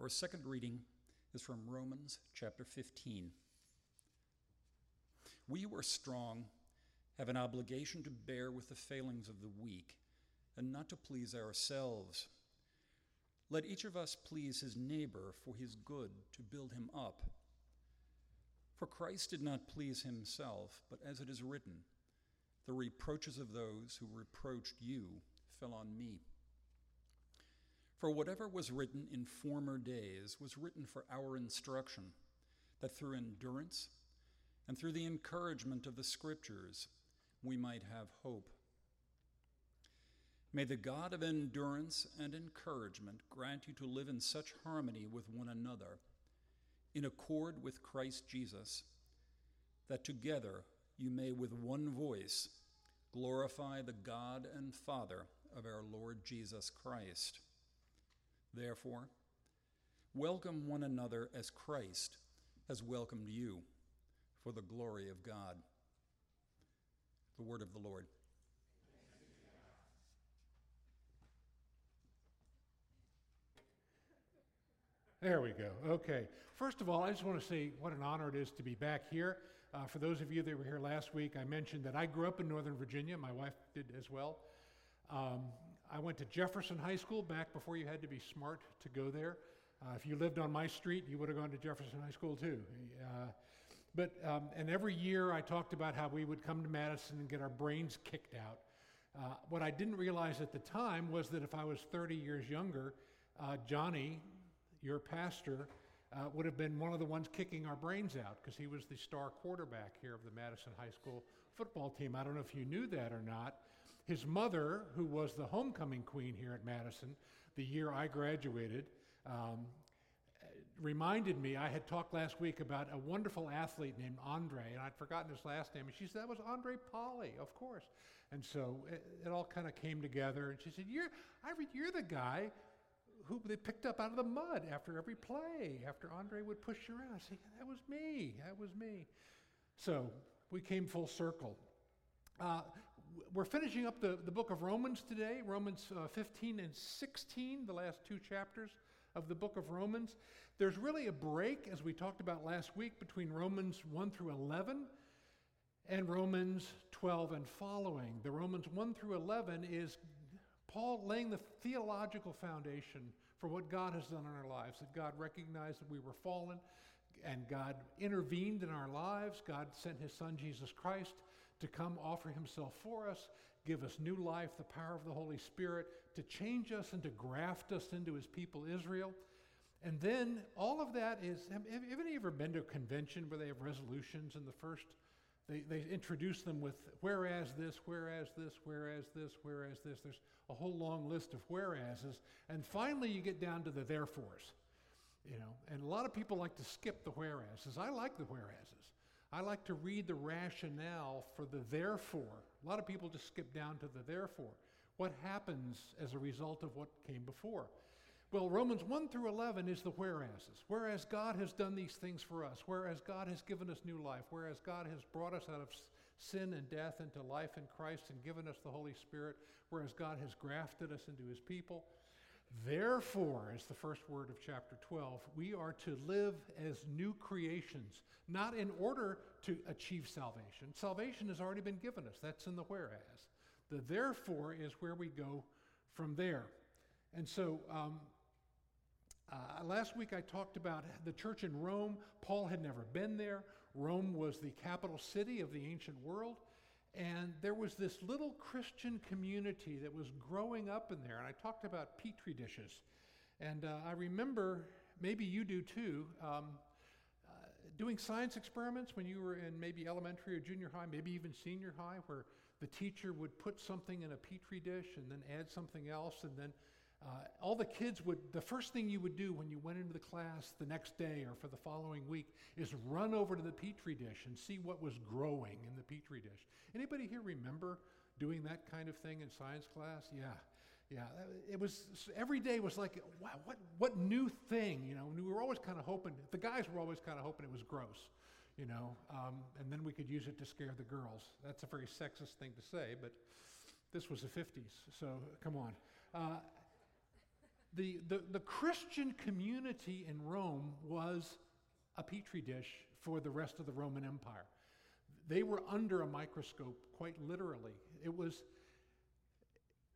Our second reading is from Romans chapter 15. We who are strong have an obligation to bear with the failings of the weak and not to please ourselves. Let each of us please his neighbor for his good, to build him up. For Christ did not please himself, but as it is written, the reproaches of those who reproached you fell on me. For whatever was written in former days was written for our instruction, that through endurance and through the encouragement of the Scriptures we might have hope. May the God of endurance and encouragement grant you to live in such harmony with one another, in accord with Christ Jesus, that together you may with one voice glorify the God and Father of our Lord Jesus Christ. Therefore, welcome one another as Christ has welcomed you for the glory of God. The word of the Lord. There we go. Okay. First of all, I just want to say what an honor it is to be back here. Uh, for those of you that were here last week, I mentioned that I grew up in Northern Virginia. My wife did as well. Um, I went to Jefferson High School back before you had to be smart to go there. Uh, if you lived on my street, you would have gone to Jefferson High School too. Uh, but um, and every year I talked about how we would come to Madison and get our brains kicked out. Uh, what I didn't realize at the time was that if I was 30 years younger, uh, Johnny, your pastor, uh, would have been one of the ones kicking our brains out because he was the star quarterback here of the Madison High School football team. I don't know if you knew that or not. His mother, who was the homecoming queen here at Madison the year I graduated, um, reminded me I had talked last week about a wonderful athlete named Andre, and I'd forgotten his last name. And she said, That was Andre Polly, of course. And so it, it all kind of came together. And she said, You're, you're the guy who they picked up out of the mud after every play, after Andre would push you around. I said, That was me. That was me. So we came full circle. Uh, we're finishing up the, the book of Romans today, Romans uh, 15 and 16, the last two chapters of the book of Romans. There's really a break, as we talked about last week, between Romans 1 through 11 and Romans 12 and following. The Romans 1 through 11 is Paul laying the theological foundation for what God has done in our lives, that God recognized that we were fallen and God intervened in our lives. God sent his son Jesus Christ to come offer himself for us, give us new life, the power of the Holy Spirit, to change us and to graft us into his people Israel. And then all of that is have, have any ever been to a convention where they have resolutions in the first? They, they introduce them with whereas this, whereas this, whereas this, whereas this. There's a whole long list of whereases. And finally, you get down to the therefores. You know, and a lot of people like to skip the whereases. I like the whereases. I like to read the rationale for the therefore. A lot of people just skip down to the therefore. What happens as a result of what came before? Well, Romans 1 through 11 is the whereases. Whereas God has done these things for us, whereas God has given us new life, whereas God has brought us out of sin and death into life in Christ and given us the Holy Spirit, whereas God has grafted us into his people. Therefore, is the first word of chapter 12, we are to live as new creations, not in order to achieve salvation. Salvation has already been given us, that's in the whereas. The therefore is where we go from there. And so, um, uh, last week I talked about the church in Rome. Paul had never been there. Rome was the capital city of the ancient world. And there was this little Christian community that was growing up in there. And I talked about petri dishes. And uh, I remember, maybe you do too, um, uh, doing science experiments when you were in maybe elementary or junior high, maybe even senior high, where the teacher would put something in a petri dish and then add something else, and then uh, all the kids would, the first thing you would do when you went into the class the next day or for the following week is run over to the petri dish and see what was growing in the petri dish. Anybody here remember doing that kind of thing in science class? Yeah, yeah. It was every day was like, wow, what what new thing? You know, we were always kind of hoping. The guys were always kind of hoping it was gross, you know, um, and then we could use it to scare the girls. That's a very sexist thing to say, but this was the 50s, so come on. Uh, The, the, the Christian community in Rome was a petri dish for the rest of the Roman Empire. They were under a microscope, quite literally. It was,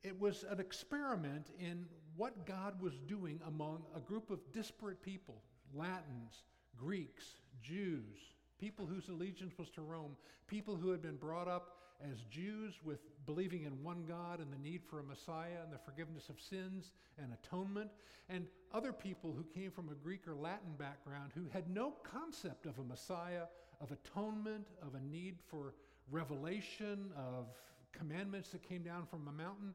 it was an experiment in what God was doing among a group of disparate people Latins, Greeks, Jews, people whose allegiance was to Rome, people who had been brought up as Jews with believing in one God and the need for a Messiah and the forgiveness of sins and atonement, and other people who came from a Greek or Latin background who had no concept of a Messiah, of atonement, of a need for revelation, of commandments that came down from a mountain.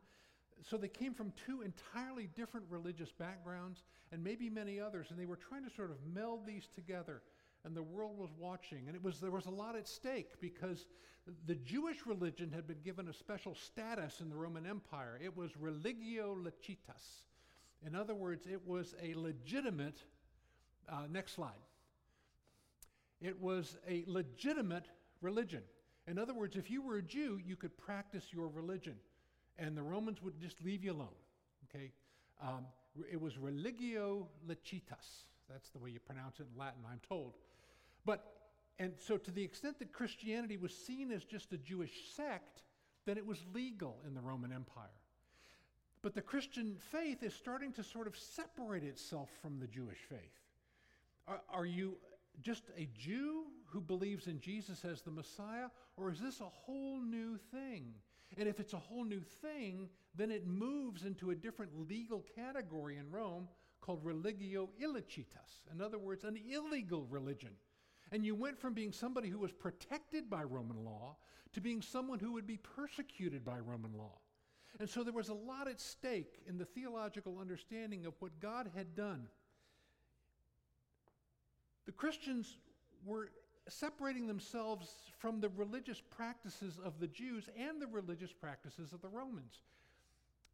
So they came from two entirely different religious backgrounds and maybe many others, and they were trying to sort of meld these together and the world was watching. And it was, there was a lot at stake because the Jewish religion had been given a special status in the Roman Empire. It was religio licitas. In other words, it was a legitimate, uh, next slide. It was a legitimate religion. In other words, if you were a Jew, you could practice your religion, and the Romans would just leave you alone. Okay? Um, it was religio licitas. That's the way you pronounce it in Latin, I'm told. But, and so to the extent that Christianity was seen as just a Jewish sect, then it was legal in the Roman Empire. But the Christian faith is starting to sort of separate itself from the Jewish faith. Are, are, you just a Jew who believes in Jesus as the Messiah, or is this a whole new thing? And if it's a whole new thing, then it moves into a different legal category in Rome called religio illicitas. In other words, an illegal religion. And you went from being somebody who was protected by Roman law to being someone who would be persecuted by Roman law. And so there was a lot at stake in the theological understanding of what God had done. The Christians were separating themselves from the religious practices of the Jews and the religious practices of the Romans.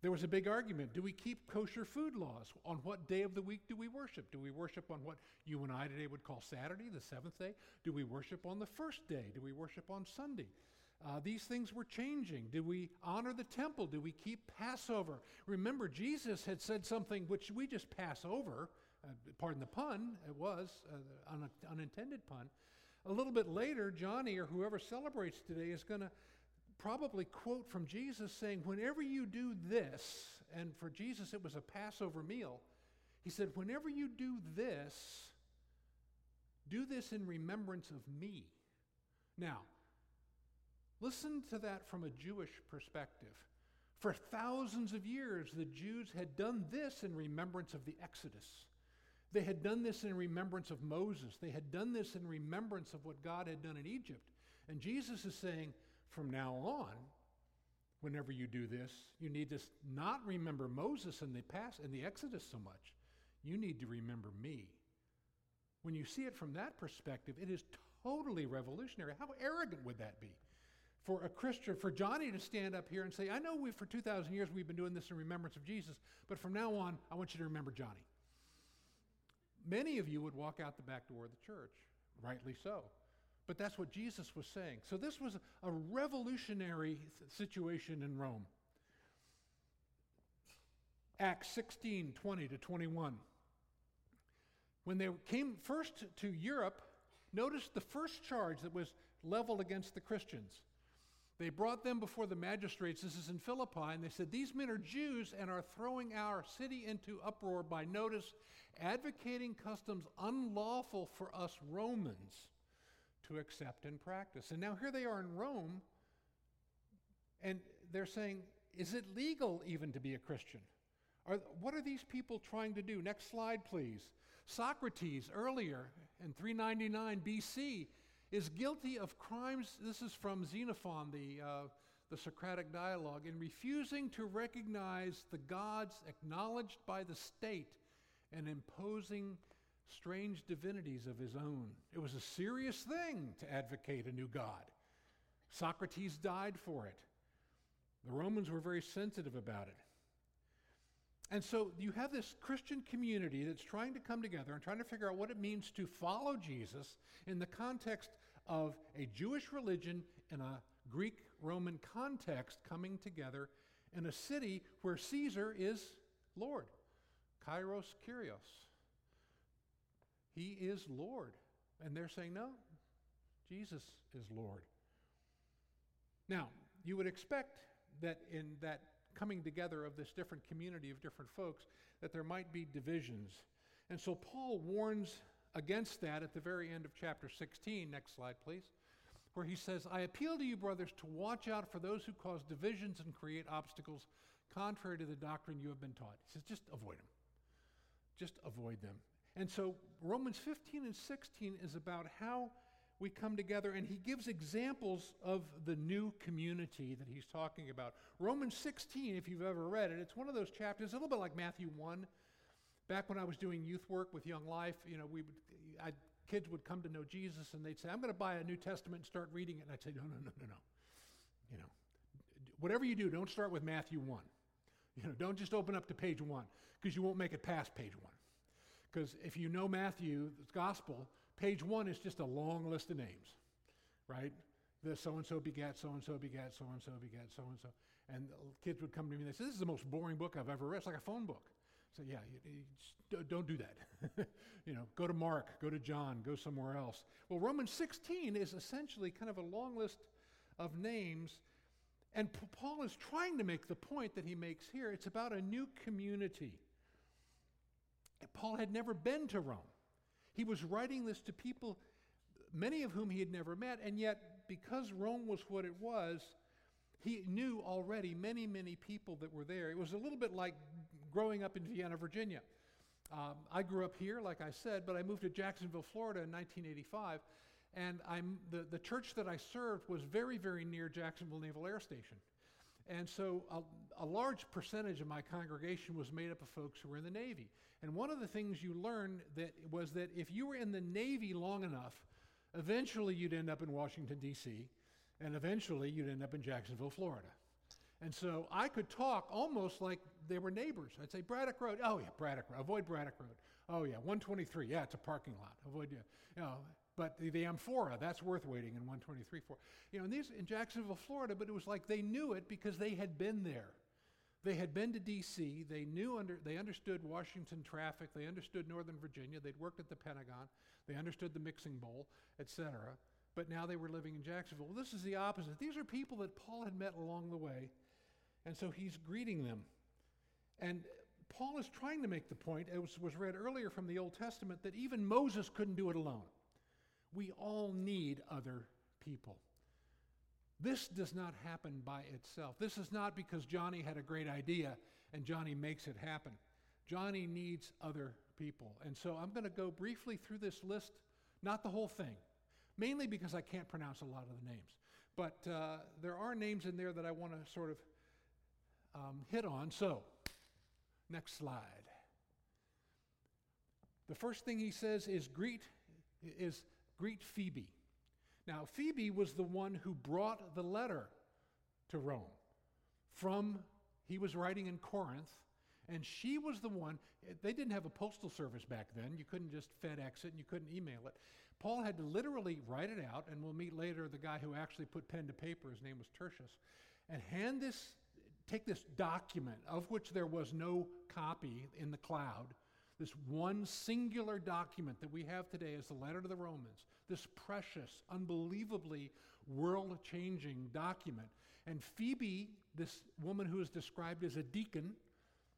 There was a big argument. Do we keep kosher food laws? On what day of the week do we worship? Do we worship on what you and I today would call Saturday, the seventh day? Do we worship on the first day? Do we worship on Sunday? Uh, these things were changing. Do we honor the temple? Do we keep Passover? Remember, Jesus had said something which we just pass over. Uh, pardon the pun, it was uh, an unintended pun. A little bit later, Johnny or whoever celebrates today is going to probably quote from Jesus saying, Whenever you do this, and for Jesus it was a Passover meal, he said, Whenever you do this, do this in remembrance of me. Now, listen to that from a Jewish perspective. For thousands of years, the Jews had done this in remembrance of the Exodus. They had done this in remembrance of Moses. They had done this in remembrance of what God had done in Egypt. And Jesus is saying, from now on, whenever you do this, you need to not remember Moses and the past and the Exodus so much. You need to remember me. When you see it from that perspective, it is totally revolutionary. How arrogant would that be? For a Christian, for Johnny to stand up here and say, I know we for 2,000 years we've been doing this in remembrance of Jesus, but from now on, I want you to remember Johnny. Many of you would walk out the back door of the church, rightly so. But that's what Jesus was saying. So this was a revolutionary situation in Rome. Acts 16 20 to 21. When they came first to Europe, notice the first charge that was leveled against the Christians. They brought them before the magistrates. This is in Philippi, and they said, These men are Jews and are throwing our city into uproar by notice, advocating customs unlawful for us Romans to accept and practice. And now here they are in Rome, and they're saying, is it legal even to be a Christian? Are, what are these people trying to do? Next slide, please. Socrates, earlier in 399 BC, is guilty of crimes. This is from Xenophon, the, uh, the Socratic dialogue, in refusing to recognize the gods acknowledged by the state and imposing strange divinities of his own. It was a serious thing to advocate a new God. Socrates died for it. The Romans were very sensitive about it. And so you have this Christian community that's trying to come together and trying to figure out what it means to follow Jesus in the context of a Jewish religion in a Greek Roman context coming together in a city where Caesar is Lord. Kaisar Kyrios. He is Lord. And they're saying, no, Jesus is Lord. Now, you would expect that in that coming together of this different community of different folks, that there might be divisions. And so Paul warns against that at the very end of chapter 16. Next slide, please. Where he says, I appeal to you, brothers, to watch out for those who cause divisions and create obstacles contrary to the doctrine you have been taught. He says, just avoid them. Just avoid them. And so Romans 15 and 16 is about how we come together, and he gives examples of the new community that he's talking about. Romans 16, if you've ever read it, it's one of those chapters, a little bit like Matthew 1. Back when I was doing youth work with Young Life, you know, we would, I'd, kids would come to know Jesus, and they'd say, "I'm going to buy a New Testament and start reading it." And I'd say, "No, no, no, no, no. You know, whatever you do, don't start with Matthew 1. You know, don't just open up to page 1 because you won't make it past page 1." Because if you know Matthew's gospel, page one is just a long list of names, right? The so and so begat, so and so begat, so and so begat, so and so. And kids would come to me and they say, This is the most boring book I've ever read. It's like a phone book. So, yeah, you, you don't do that. you know, go to Mark, go to John, go somewhere else. Well, Romans 16 is essentially kind of a long list of names. And Paul is trying to make the point that he makes here. It's about a new community. Paul had never been to Rome. He was writing this to people, many of whom he had never met, and yet, because Rome was what it was, he knew already many, many people that were there. It was a little bit like growing up in Vienna, Virginia. Um, I grew up here, like I said, but I moved to Jacksonville, Florida in 1985. And I'm, the, the church that I served was very, very near Jacksonville Naval Air Station. And so a, a, large percentage of my congregation was made up of folks who were in the Navy. And one of the things you learned that was that if you were in the Navy long enough, eventually you'd end up in Washington, D.C., and eventually you'd end up in Jacksonville, Florida. And so I could talk almost like they were neighbors. I'd say, Braddock Road. Oh, yeah, Braddock Road. Avoid Braddock Road. Oh, yeah, 123. Yeah, it's a parking lot. Avoid, you know, but the, the amphora, that's worth waiting in 123 for. You know, in, these, in Jacksonville, Florida, but it was like they knew it because they had been there. They had been to D.C., they knew under, they understood Washington traffic, they understood Northern Virginia, they'd worked at the Pentagon, they understood the mixing bowl, etc. But now they were living in Jacksonville. Well, this is the opposite. These are people that Paul had met along the way, and so he's greeting them. And Paul is trying to make the point, as was read earlier from the Old Testament, that even Moses couldn't do it alone. We all need other people. This does not happen by itself. This is not because Johnny had a great idea and Johnny makes it happen. Johnny needs other people. And so I'm going to go briefly through this list, not the whole thing, mainly because I can't pronounce a lot of the names. But uh, there are names in there that I want to sort of um, hit on. So, next slide. The first thing he says is greet is greet Phoebe. Now, Phoebe was the one who brought the letter to Rome from, he was writing in Corinth, and she was the one, they didn't have a postal service back then. You couldn't just FedEx it and you couldn't email it. Paul had to literally write it out, and we'll meet later the guy who actually put pen to paper, his name was Tertius, and hand this, take this document of which there was no copy in the cloud, this one singular document that we have today is the letter to the Romans, this precious, unbelievably world changing document. And Phoebe, this woman who is described as a deacon,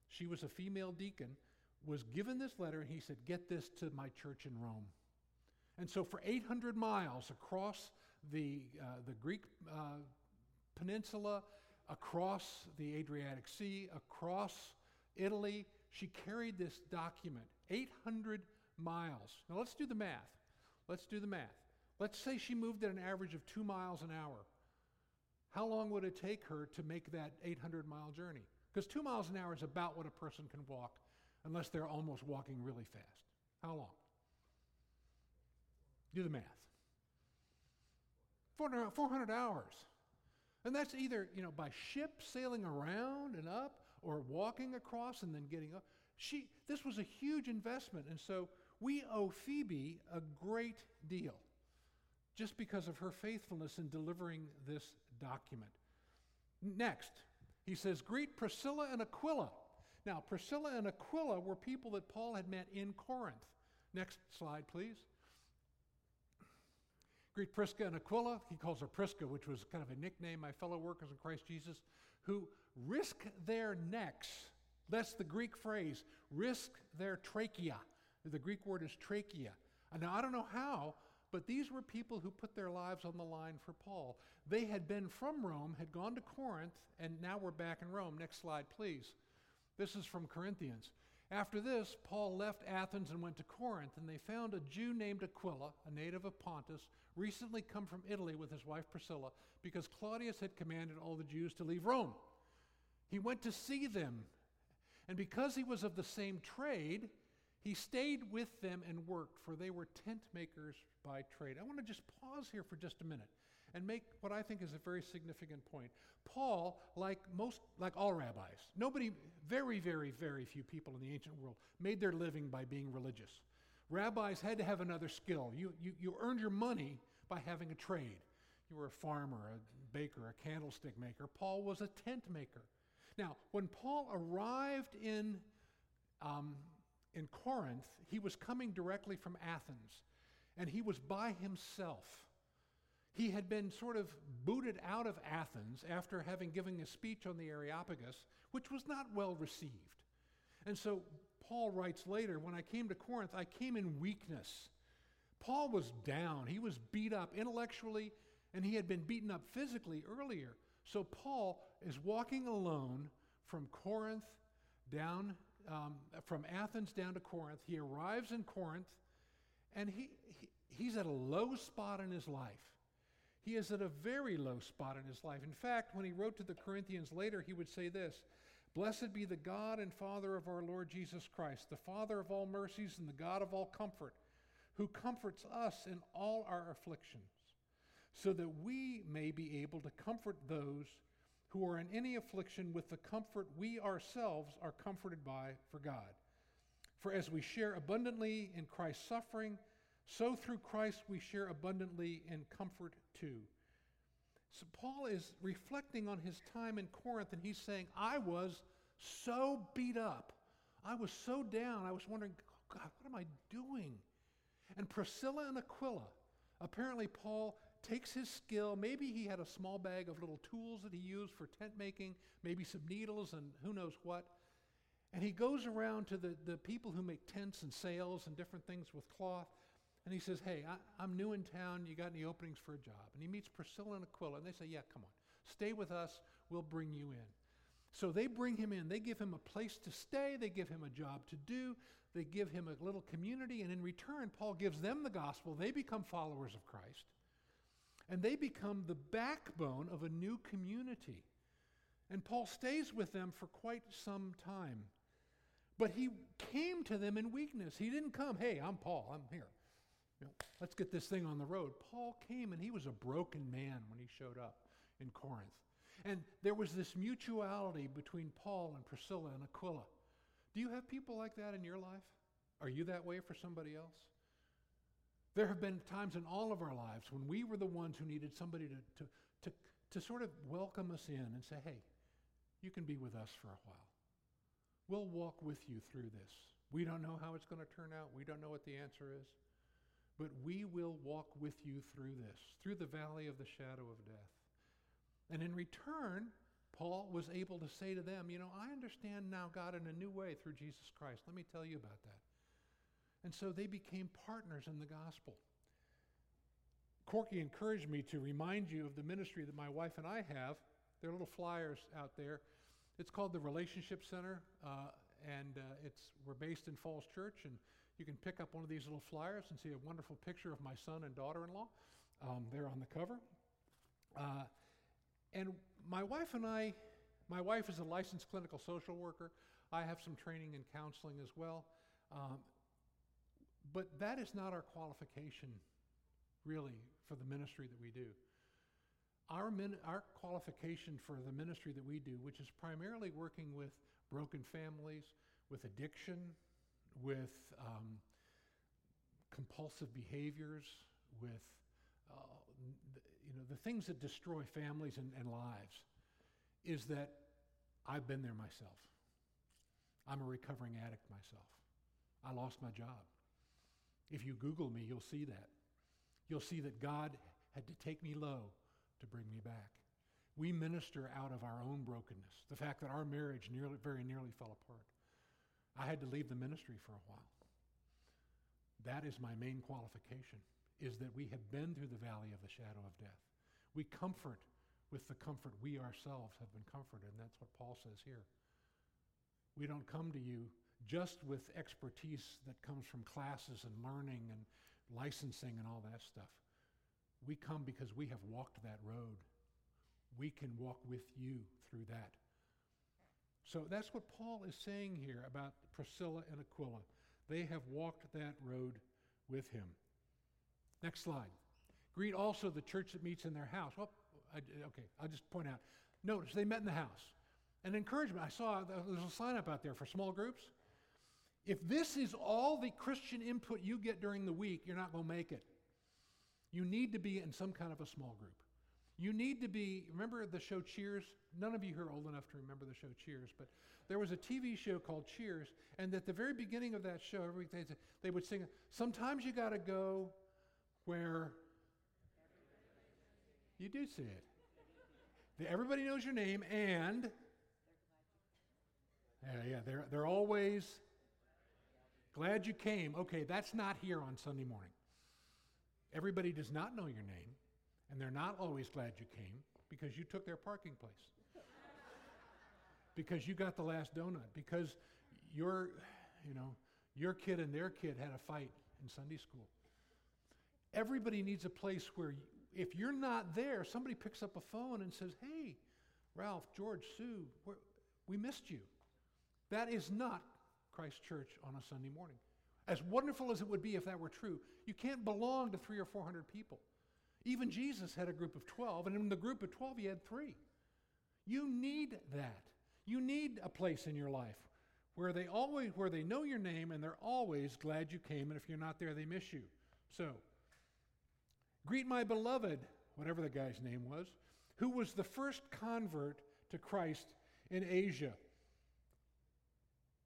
she was a female deacon, was given this letter and he said, Get this to my church in Rome. And so for 800 miles across the, uh, the Greek uh, peninsula, across the Adriatic Sea, across Italy, she carried this document 800 miles. Now let's do the math. Let's do the math. Let's say she moved at an average of two miles an hour. How long would it take her to make that 800 mile journey? Because two miles an hour is about what a person can walk, unless they're almost walking really fast. How long? Do the math. 400, 400 hours. And that's either, you know, by ship sailing around and up, or walking across and then getting up. She, this was a huge investment. And so we owe Phoebe a great deal just because of her faithfulness in delivering this document. Next, he says, Greet Priscilla and Aquila. Now, Priscilla and Aquila were people that Paul had met in Corinth. Next slide, please. Greet Prisca and Aquila. He calls her Prisca, which was kind of a nickname, my fellow workers in Christ Jesus, who risk their necks. That's the Greek phrase, risk their trachea. The Greek word is trachea. Now, I don't know how, but these were people who put their lives on the line for Paul. They had been from Rome, had gone to Corinth, and now we're back in Rome. Next slide, please. This is from Corinthians. After this, Paul left Athens and went to Corinth, and they found a Jew named Aquila, a native of Pontus, recently come from Italy with his wife Priscilla, because Claudius had commanded all the Jews to leave Rome. He went to see them, and because he was of the same trade, he stayed with them and worked, for they were tent makers by trade. I want to just pause here for just a minute and make what I think is a very significant point. Paul, like most, like all rabbis, nobody, very, very, very few people in the ancient world made their living by being religious. Rabbis had to have another skill. You, you, you earned your money by having a trade. You were a farmer, a baker, a candlestick maker. Paul was a tent maker. Now, when Paul arrived in, um, in Corinth, he was coming directly from Athens, and he was by himself. He had been sort of booted out of Athens after having given a speech on the Areopagus, which was not well received. And so Paul writes later when I came to Corinth, I came in weakness. Paul was down. He was beat up intellectually, and he had been beaten up physically earlier. So Paul is walking alone from Corinth down, um, from Athens down to Corinth. He arrives in Corinth, and he, he, he's at a low spot in his life. He is at a very low spot in his life. In fact, when he wrote to the Corinthians later, he would say this Blessed be the God and Father of our Lord Jesus Christ, the Father of all mercies and the God of all comfort, who comforts us in all our afflictions, so that we may be able to comfort those who are in any affliction with the comfort we ourselves are comforted by for God. For as we share abundantly in Christ's suffering, so through Christ we share abundantly in comfort too. So Paul is reflecting on his time in Corinth and he's saying, I was so beat up. I was so down. I was wondering, God, what am I doing? And Priscilla and Aquila, apparently Paul takes his skill. Maybe he had a small bag of little tools that he used for tent making, maybe some needles and who knows what. And he goes around to the, the people who make tents and sails and different things with cloth. And he says, Hey, I, am new in town. You got any openings for a job? And he meets Priscilla and Aquila, and they say, Yeah, come on. Stay with us. We'll bring you in. So they bring him in. They give him a place to stay. They give him a job to do. They give him a little community. And in return, Paul gives them the gospel. They become followers of Christ. And they become the backbone of a new community. And Paul stays with them for quite some time. But he came to them in weakness. He didn't come, hey, I'm Paul, I'm here. You know, let's get this thing on the road. Paul came and he was a broken man when he showed up in Corinth. And there was this mutuality between Paul and Priscilla and Aquila. Do you have people like that in your life? Are you that way for somebody else? There have been times in all of our lives when we were the ones who needed somebody to, to, to, to sort of welcome us in and say, hey, you can be with us for a while. We'll walk with you through this. We don't know how it's going to turn out. We don't know what the answer is. But we will walk with you through this, through the valley of the shadow of death. And in return, Paul was able to say to them, You know, I understand now God in a new way through Jesus Christ. Let me tell you about that. And so they became partners in the gospel. Corky encouraged me to remind you of the ministry that my wife and I have. There are little flyers out there. It's called the Relationship Center, uh, and uh, it's we're based in Falls Church, and you can pick up one of these little flyers and see a wonderful picture of my son and daughter-in-law. Um, they're on the cover. Uh, and my wife and I, my wife is a licensed clinical social worker. I have some training in counseling as well. Um, but that is not our qualification, really, for the ministry that we do. Our, min- our qualification for the ministry that we do, which is primarily working with broken families, with addiction, with um, compulsive behaviors, with uh, you know the things that destroy families and, and lives, is that I've been there myself. I'm a recovering addict myself. I lost my job. If you Google me, you'll see that. You'll see that God had to take me low to bring me back. We minister out of our own brokenness, the fact that our marriage nearly, very nearly fell apart. I had to leave the ministry for a while. That is my main qualification, is that we have been through the valley of the shadow of death. We comfort with the comfort we ourselves have been comforted, and that's what Paul says here. We don't come to you just with expertise that comes from classes and learning and licensing and all that stuff. We come because we have walked that road. We can walk with you through that. So that's what Paul is saying here about Priscilla and Aquila. They have walked that road with him. Next slide. Greet also the church that meets in their house. Oh, I, okay, I'll just point out. Notice they met in the house. An encouragement. I saw there's a sign up out there for small groups. If this is all the Christian input you get during the week, you're not going to make it. You need to be in some kind of a small group. You need to be, remember the show Cheers? None of you here are old enough to remember the show Cheers, but there was a TV show called Cheers, and at the very beginning of that show, every day they would sing, Sometimes you got to go where you do see it. Everybody knows your name, and yeah, yeah, they're, they're always glad you came. Okay, that's not here on Sunday morning. Everybody does not know your name, and they're not always glad you came because you took their parking place. because you got the last donut. Because your, you know, your kid and their kid had a fight in Sunday school. Everybody needs a place where, if you're not there, somebody picks up a phone and says, Hey, Ralph, George, Sue, we missed you. That is not Christ Church on a Sunday morning. As wonderful as it would be if that were true, you can't belong to three or four hundred people. Even Jesus had a group of 12, and in the group of 12, he had three. You need that. You need a place in your life where they always where they know your name and they're always glad you came and if you're not there they miss you so greet my beloved whatever the guy's name was who was the first convert to christ in asia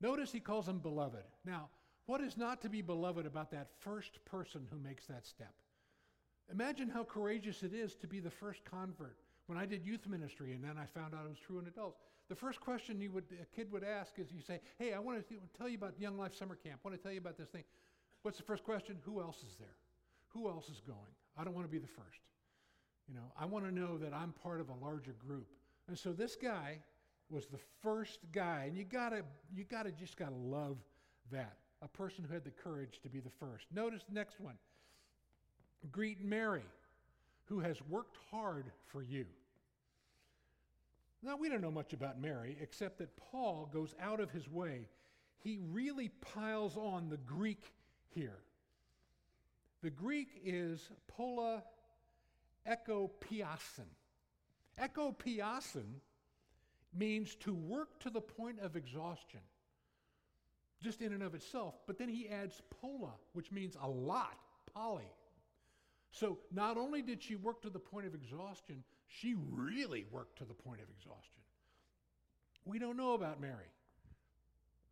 notice he calls him beloved now what is not to be beloved about that first person who makes that step Imagine how courageous it is to be the first convert. When I did youth ministry and then I found out it was true in adults, the first question would, a kid would ask is you say, Hey, I want to tell you about Young Life Summer Camp. I want to tell you about this thing. What's the first question? Who else is there? Who else is going? I don't want to be the first. You know, I want to know that I'm part of a larger group. And so this guy was the first guy, and you gotta, you gotta just gotta love that. A person who had the courage to be the first. Notice the next one. Greet Mary, who has worked hard for you. Now, we don't know much about Mary, except that Paul goes out of his way. He really piles on the Greek here. The Greek is pola ekopiasin. Ekopiasin means to work to the point of exhaustion, just in and of itself. But then he adds pola, which means a lot, poly. So not only did she work to the point of exhaustion, she really worked to the point of exhaustion. We don't know about Mary.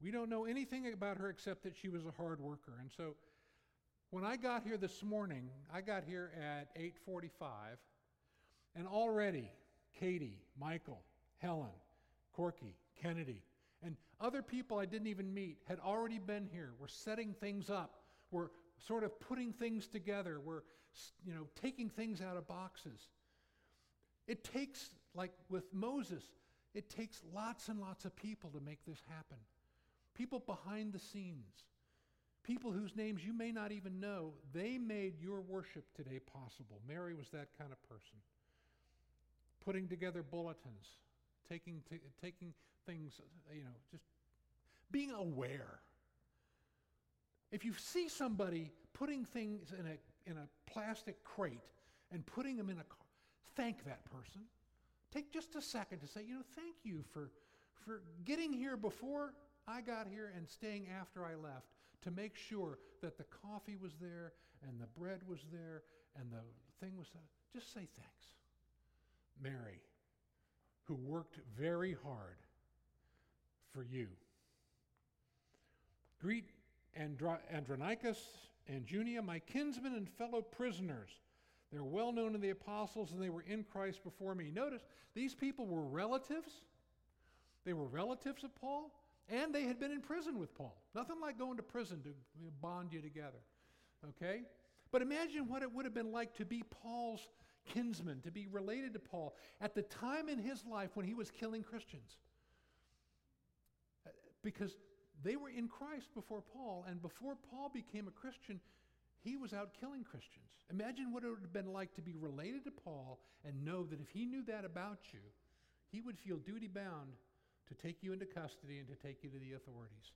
We don't know anything about her except that she was a hard worker. And so when I got here this morning, I got here at 8:45 and already Katie, Michael, Helen, Corky, Kennedy, and other people I didn't even meet had already been here. We're setting things up. We're sort of putting things together. We're you know, taking things out of boxes. It takes, like with Moses, it takes lots and lots of people to make this happen. People behind the scenes, people whose names you may not even know, they made your worship today possible. Mary was that kind of person. Putting together bulletins, taking, t- taking things, you know, just being aware. If you see somebody putting things in a in a plastic crate and putting them in a car. Thank that person. Take just a second to say, you know, thank you for, for getting here before I got here and staying after I left to make sure that the coffee was there and the bread was there and the thing was there. Just say thanks. Mary, who worked very hard for you, Greet Andro- Andronicus and Junia, my kinsmen and fellow prisoners. They're well known to the apostles and they were in Christ before me. Notice, these people were relatives. They were relatives of Paul, and they had been in prison with Paul. Nothing like going to prison to bond you together. Okay? But imagine what it would have been like to be Paul's kinsman, to be related to Paul at the time in his life when he was killing Christians. Because they were in Christ before Paul, and before Paul became a Christian, he was out killing Christians. Imagine what it would have been like to be related to Paul and know that if he knew that about you, he would feel duty bound to take you into custody and to take you to the authorities.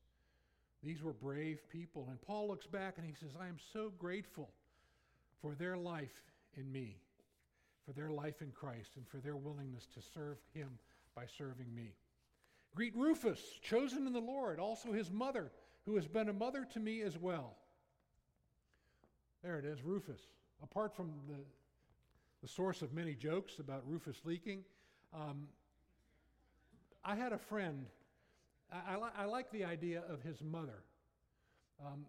These were brave people. And Paul looks back and he says, I am so grateful for their life in me, for their life in Christ, and for their willingness to serve him by serving me. Greet Rufus, chosen in the Lord, also his mother, who has been a mother to me as well. There it is, Rufus. Apart from the, the source of many jokes about Rufus leaking, um, I had a friend. I, I, li- I, like the idea of his mother. Um,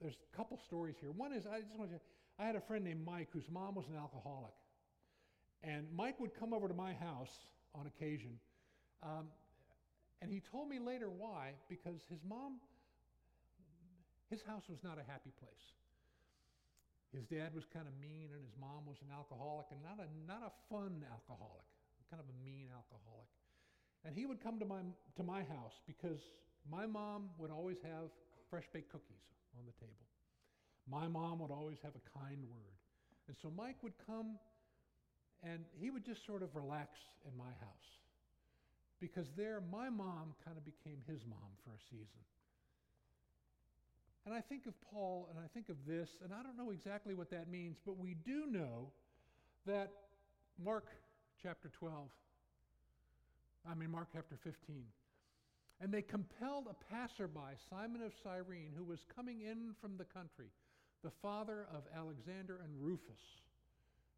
there's a couple stories here. One is I just want to. I had a friend named Mike whose mom was an alcoholic, and Mike would come over to my house on occasion, um, and he told me later why because his mom, his house was not a happy place. His dad was kind of mean, and his mom was an alcoholic, and not a not a fun alcoholic, kind of a mean alcoholic. And he would come to my, to my house because my mom would always have fresh baked cookies on the table. My mom would always have a kind word. And so Mike would come and he would just sort of relax in my house. Because there, my mom kind of became his mom for a season. And I think of Paul and I think of this, and I don't know exactly what that means, but we do know that Mark chapter 12 I mean, Mark chapter 15. And they compelled a passerby, Simon of Cyrene, who was coming in from the country, the father of Alexander and Rufus,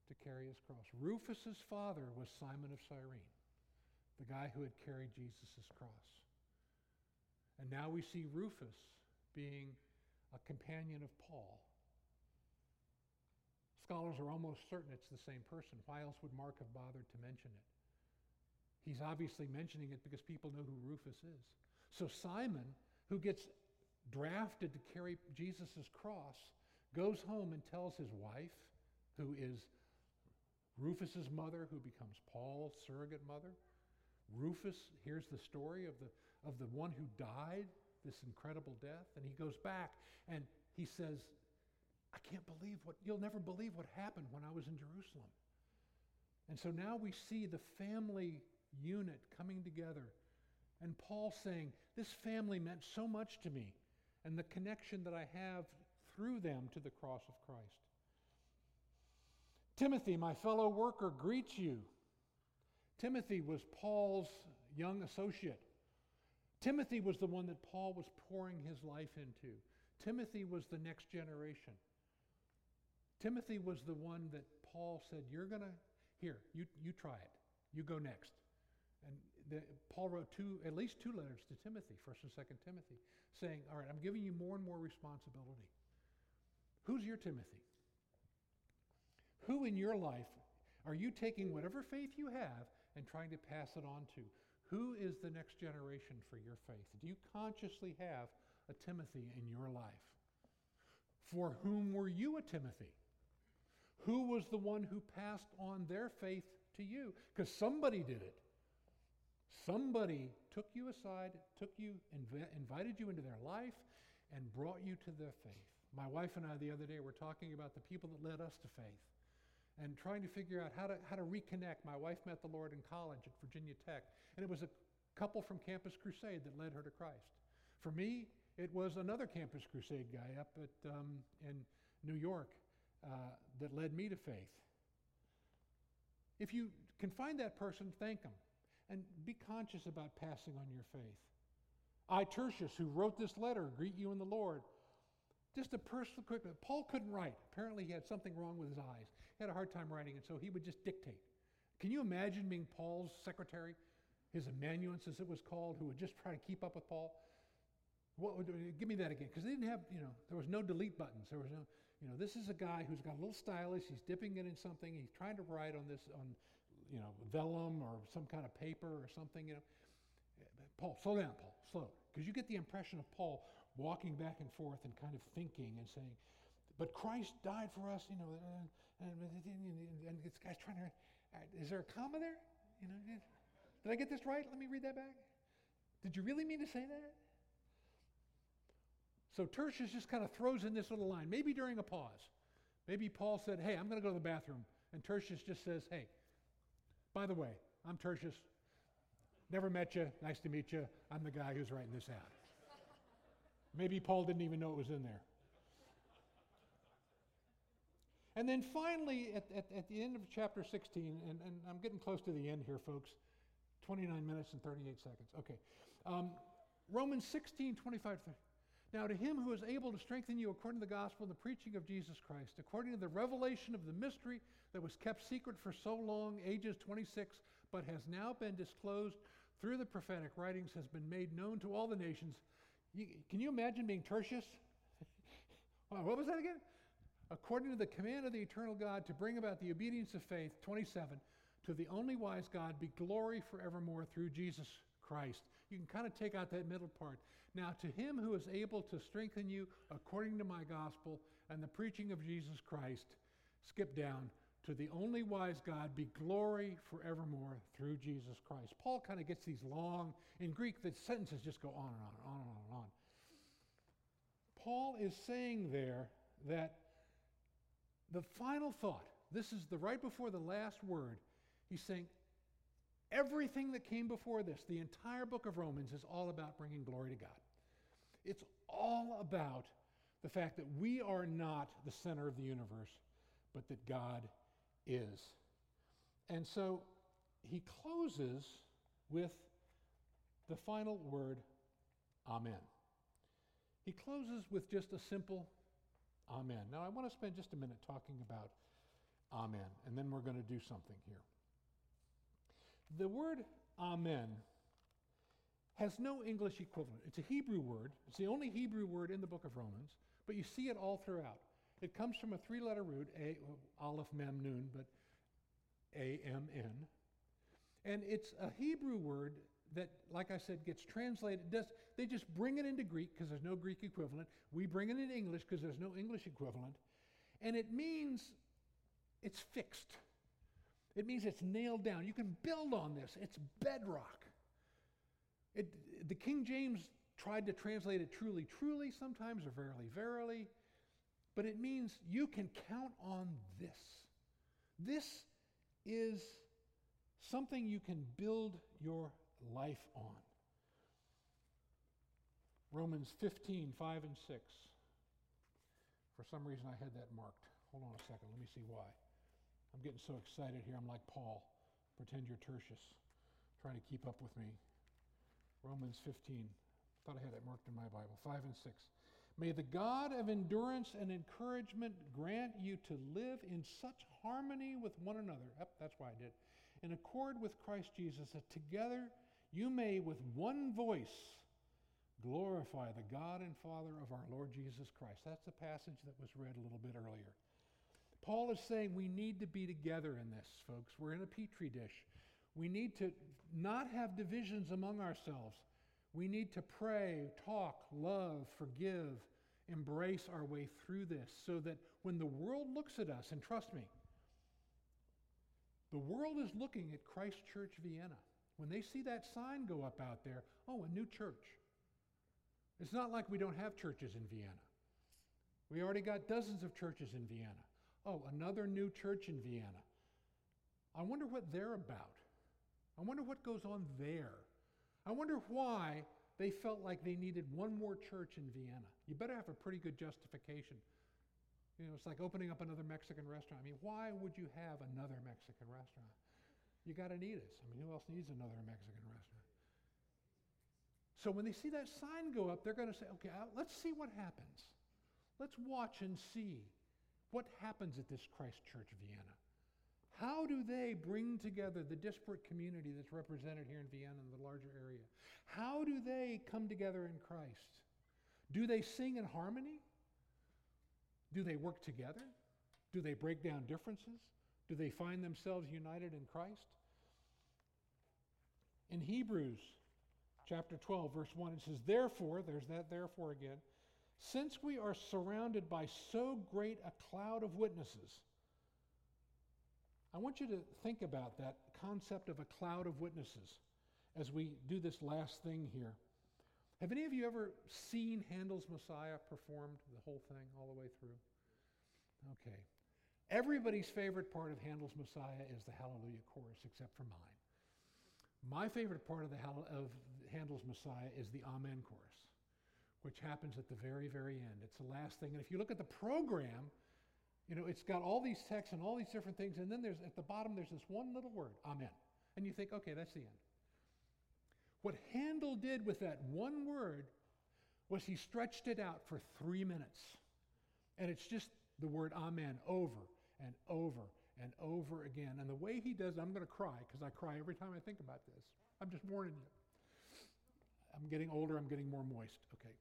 to carry his cross. Rufus's father was Simon of Cyrene, the guy who had carried Jesus' cross. And now we see Rufus being a companion of Paul. Scholars are almost certain it's the same person. Why else would Mark have bothered to mention it? He's obviously mentioning it because people know who Rufus is. So Simon, who gets drafted to carry Jesus' cross, goes home and tells his wife, who is Rufus's mother, who becomes Paul's surrogate mother. Rufus hears the story of the, of the one who died, this incredible death, and he goes back and he says, I can't believe what, you'll never believe what happened when I was in Jerusalem. And so now we see the family unit coming together. And Paul saying, This family meant so much to me, and the connection that I have through them to the cross of Christ. Timothy, my fellow worker, greets you. Timothy was Paul's young associate. Timothy was the one that Paul was pouring his life into. Timothy was the next generation. Timothy was the one that Paul said, You're going to, here, you, you try it. You go next. And the, Paul wrote two, at least two letters to Timothy, 1st and 2nd Timothy, saying, All right, I'm giving you more and more responsibility. Who's your Timothy? Who in your life are you taking whatever faith you have and trying to pass it on to? Who is the next generation for your faith? Do you consciously have a Timothy in your life? For whom were you a Timothy? Who was the one who passed on their faith to you? Because somebody did it. Somebody took you aside, took you, inv- invited you into their life, and brought you to their faith. My wife and I the other day were talking about the people that led us to faith and trying to figure out how to, how to reconnect. My wife met the Lord in college at Virginia Tech, and it was a couple from Campus Crusade that led her to Christ. For me, it was another Campus Crusade guy up at, um, in New York uh, that led me to faith. If you can find that person, thank them and be conscious about passing on your faith. I, Tertius, who wrote this letter, greet you in the Lord. Just a personal quick, Paul couldn't write. Apparently, he had something wrong with his eyes. He had a hard time writing, and so he would just dictate. Can you imagine being Paul's secretary, his amanuensis, as it was called, who would just try to keep up with Paul? What would, give me that again, because they didn't have, you know, there was no delete buttons. There was no, you know, this is a guy who's got a little stylus. He's dipping it in something. He's trying to write on this, on, you know, vellum or some kind of paper or something. You know, Paul, slow down, Paul, slow, because you get the impression of Paul walking back and forth and kind of thinking and saying, but Christ died for us, you know, and, and, and this guy's trying to. Uh, is there a comma there? You know, did I get this right? Let me read that back. Did you really mean to say that? So Tertius just kind of throws in this little line, maybe during a pause. Maybe Paul said, Hey, I'm going to go to the bathroom. And Tertius just says, Hey, by the way, I'm Tertius. Never met you. Nice to meet you. I'm the guy who's writing this out. Maybe Paul didn't even know it was in there. And then finally, at, at, at, the end of chapter 16, and, and I'm getting close to the end here, folks 29 minutes and 38 seconds. Okay. Um, Romans 16, 25, 30. Now, to him who is able to strengthen you according to the gospel and the preaching of Jesus Christ, according to the revelation of the mystery that was kept secret for so long, ages 26, but has now been disclosed through the prophetic writings, has been made known to all the nations. You, can you imagine being Tertius? what was that again? According to the command of the eternal God to bring about the obedience of faith, 27, to the only wise God be glory forevermore through Jesus Christ. You can kind of take out that middle part. Now, to him who is able to strengthen you according to my gospel and the preaching of Jesus Christ, skip down. To the only wise God be glory forevermore through Jesus Christ. Paul kind of gets these long, in Greek, the sentences just go on and on and on and on and on. Paul is saying there that the final thought, this is the right before the last word, he's saying, Everything that came before this, the entire book of Romans, is all about bringing glory to God. It's all about the fact that we are not the center of the universe, but that God is. And so he closes with the final word, Amen. He closes with just a simple Amen. Now, I want to spend just a minute talking about Amen, and then we're going to do something here. The word Amen has no English equivalent. It's a Hebrew word. It's the only Hebrew word in the book of Romans, but you see it all throughout. It comes from a three letter root, A, Aleph, Mem, Nun, but A M N. And it's a Hebrew word that, like I said, gets translated. Does, they just bring it into Greek because there's no Greek equivalent. We bring it into English because there's no English equivalent. And it means it's fixed. It means it's nailed down. You can build on this, it's bedrock. It, the King James tried to translate it truly, truly sometimes, or verily, verily, but it means you can count on this. This is something you can build your life on. Romans 15, 5 and 6. For some reason, I had that marked. Hold on a second. Let me see why. I'm getting so excited here. I'm like Paul. Pretend you're Tertius, trying to keep up with me. Romans 15. I Thought I had it marked in my Bible. 5 and 6. May the God of endurance and encouragement grant you to live in such harmony with one another. Yep, that's why I did. In accord with Christ Jesus, that together you may with one voice glorify the God and Father of our Lord Jesus Christ. That's the passage that was read a little bit earlier. Paul is saying we need to be together in this, folks. We're in a petri dish. We need to not have divisions among ourselves. We need to pray, talk, love, forgive, embrace our way through this so that when the world looks at us, and trust me, the world is looking at Christ Church Vienna. When they see that sign go up out there, oh, a new church. It's not like we don't have churches in Vienna. We already got dozens of churches in Vienna. Oh, another new church in Vienna. I wonder what they're about. I wonder what goes on there. I wonder why they felt like they needed one more church in Vienna. You better have a pretty good justification. You know, it's like opening up another Mexican restaurant. I mean, why would you have another Mexican restaurant? You got to need us. I mean, who else needs another Mexican restaurant? So when they see that sign go up, they're going to say, okay, uh, let's see what happens. Let's watch and see what happens at this Christ Church Vienna? How do they bring together the disparate community that's represented here in Vienna and the larger area? How do they come together in Christ? Do they sing in harmony? Do they work together? Do they break down differences? Do they find themselves united in Christ? In Hebrews chapter 12, verse 1, it says, Therefore, there's that therefore again, since we are surrounded by so great a cloud of witnesses, I want you to think about that concept of a cloud of witnesses as we do this last thing here. Have any of you ever seen Handel's Messiah performed, the whole thing, all the way through? Okay. Everybody's favorite part of Handel's Messiah is the Hallelujah chorus, except for mine. My favorite part of, the, of Handel's Messiah is the Amen chorus, which happens at the very, very end. It's the last thing. And if you look at the program, you know, it's got all these texts and all these different things, and then there's at the bottom there's this one little word, Amen. And you think, okay, that's the end. What Handel did with that one word was he stretched it out for three minutes. And it's just the word Amen over and over and over again. And the way he does, it, I'm going to cry because I cry every time I think about this. I'm just warning you. I'm getting older, I'm getting more moist. Okay.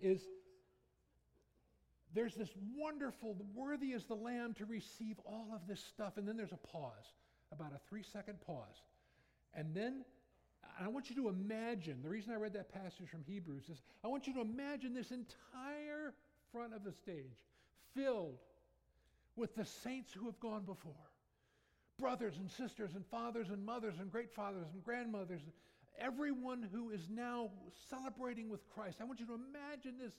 Is there's this wonderful, worthy is the Lamb to receive all of this stuff. And then there's a pause, about a three second pause. And then I want you to imagine the reason I read that passage from Hebrews is I want you to imagine this entire front of the stage filled with the saints who have gone before brothers and sisters and fathers and mothers and great fathers and grandmothers, everyone who is now celebrating with Christ. I want you to imagine this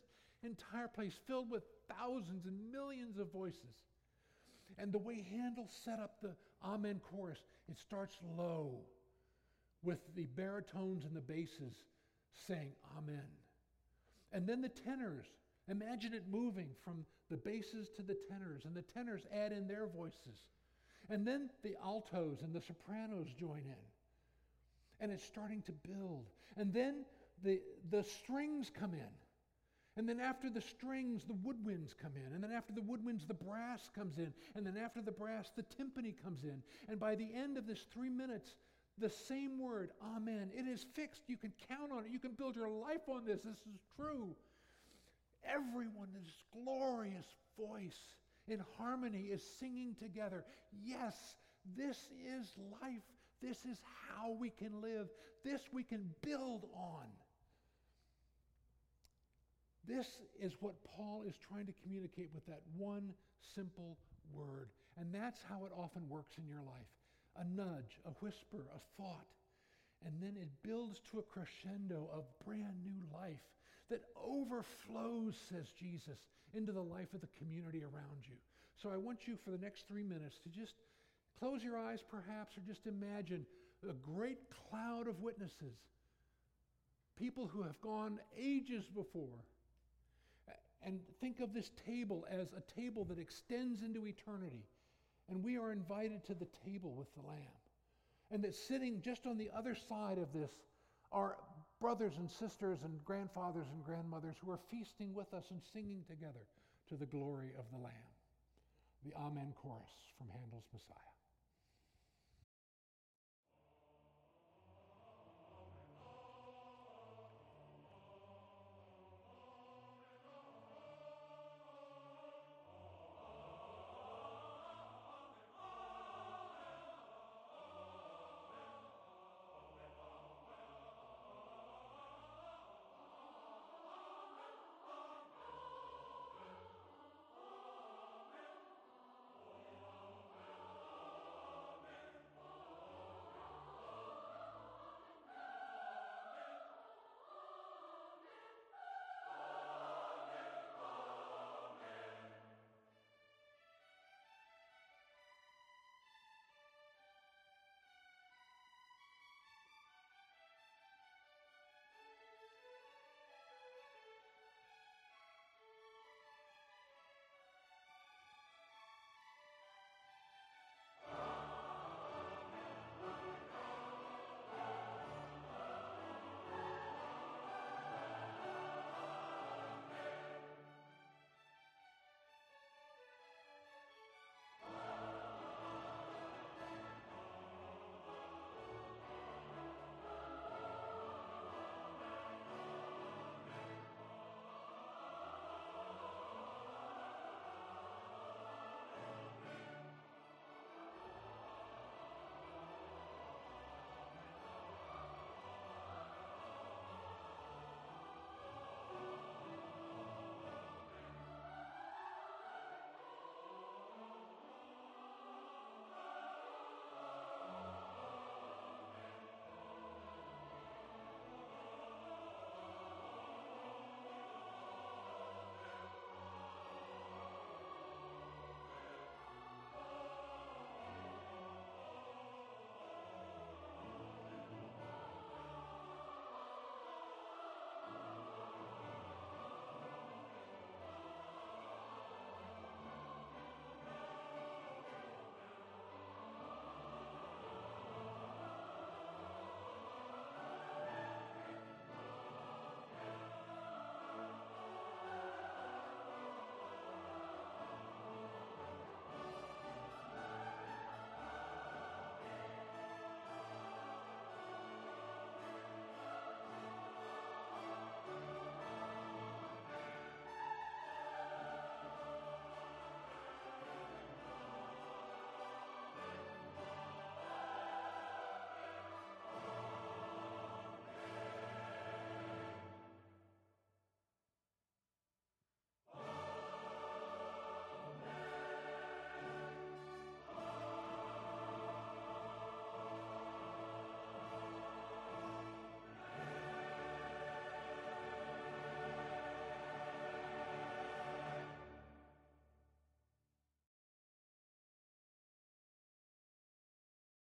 entire place filled with thousands and millions of voices. And the way Handel set up the Amen chorus, it starts low with the baritones and the basses saying Amen. And then the tenors Imagine it moving from the basses to the tenors, and the tenors add in their voices. And then the altos and the sopranos join in. And it's starting to build. And then the, the strings come in. And then after the strings, the woodwinds come in. And then after the woodwinds, the brass comes in. And then after the brass, the timpani comes in. And by the end of this three minutes, the same word, Amen. It is fixed. You can count on it. You can build your life on this. This is true. Everyone this glorious voice in harmony is singing together. Yes, this is life. This is how we can live. This we can build on. This is what Paul is trying to communicate with that one simple word. And that's how it often works in your life a nudge, a whisper, a thought. And then it builds to a crescendo of brand new life that overflows, says Jesus, into the life of the community around you. So I want you for the next three minutes to just close your eyes, perhaps, or just imagine a great cloud of witnesses, people who have gone ages before. And think of this table as a table that extends into eternity. And we are invited to the table with the Lamb. And that sitting just on the other side of this are brothers and sisters and grandfathers and grandmothers who are feasting with us and singing together to the glory of the Lamb. The Amen chorus from Handel's Messiah.